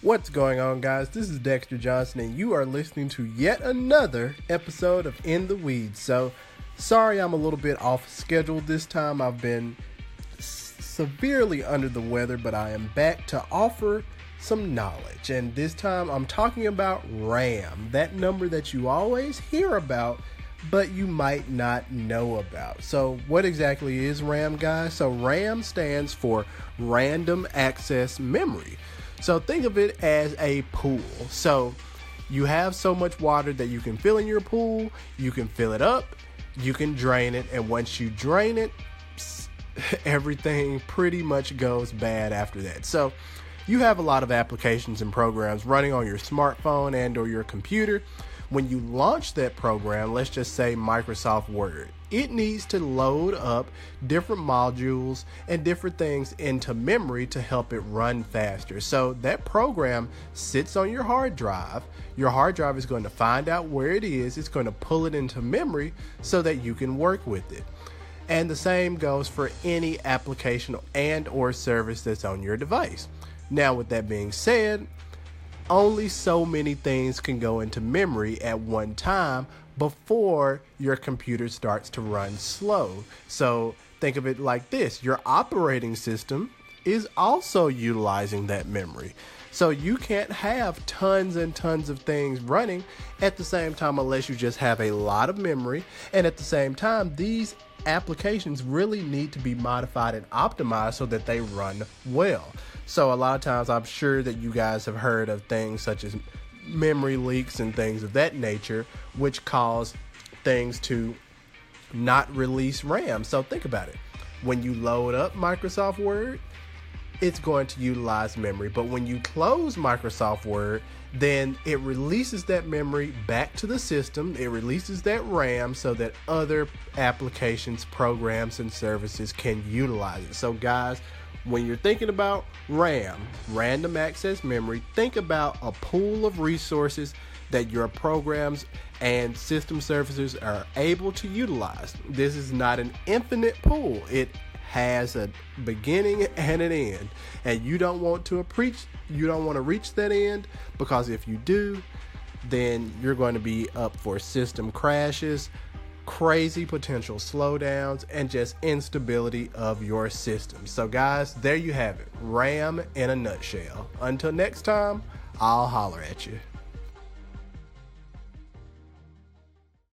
What's going on, guys? This is Dexter Johnson, and you are listening to yet another episode of In the Weeds. So, sorry I'm a little bit off schedule this time. I've been severely under the weather, but I am back to offer some knowledge. And this time I'm talking about RAM, that number that you always hear about, but you might not know about. So, what exactly is RAM, guys? So, RAM stands for Random Access Memory. So think of it as a pool. So you have so much water that you can fill in your pool, you can fill it up, you can drain it, and once you drain it, everything pretty much goes bad after that. So you have a lot of applications and programs running on your smartphone and or your computer. When you launch that program, let's just say Microsoft Word, it needs to load up different modules and different things into memory to help it run faster. So that program sits on your hard drive. Your hard drive is going to find out where it is, it's going to pull it into memory so that you can work with it. And the same goes for any application and or service that's on your device. Now with that being said, only so many things can go into memory at one time before your computer starts to run slow. So think of it like this your operating system is also utilizing that memory. So you can't have tons and tons of things running at the same time unless you just have a lot of memory. And at the same time, these applications really need to be modified and optimized so that they run well. So a lot of times I'm sure that you guys have heard of things such as memory leaks and things of that nature, which cause things to not release RAM. So think about it. When you load up Microsoft Word, it's going to utilize memory. But when you close Microsoft Word, then it releases that memory back to the system. It releases that RAM so that other applications, programs, and services can utilize it. So, guys, when you're thinking about RAM, random access memory, think about a pool of resources that your programs and system services are able to utilize. This is not an infinite pool. It has a beginning and an end. And you don't want to preach you don't want to reach that end because if you do, then you're going to be up for system crashes, crazy potential slowdowns, and just instability of your system. So, guys, there you have it RAM in a nutshell. Until next time, I'll holler at you.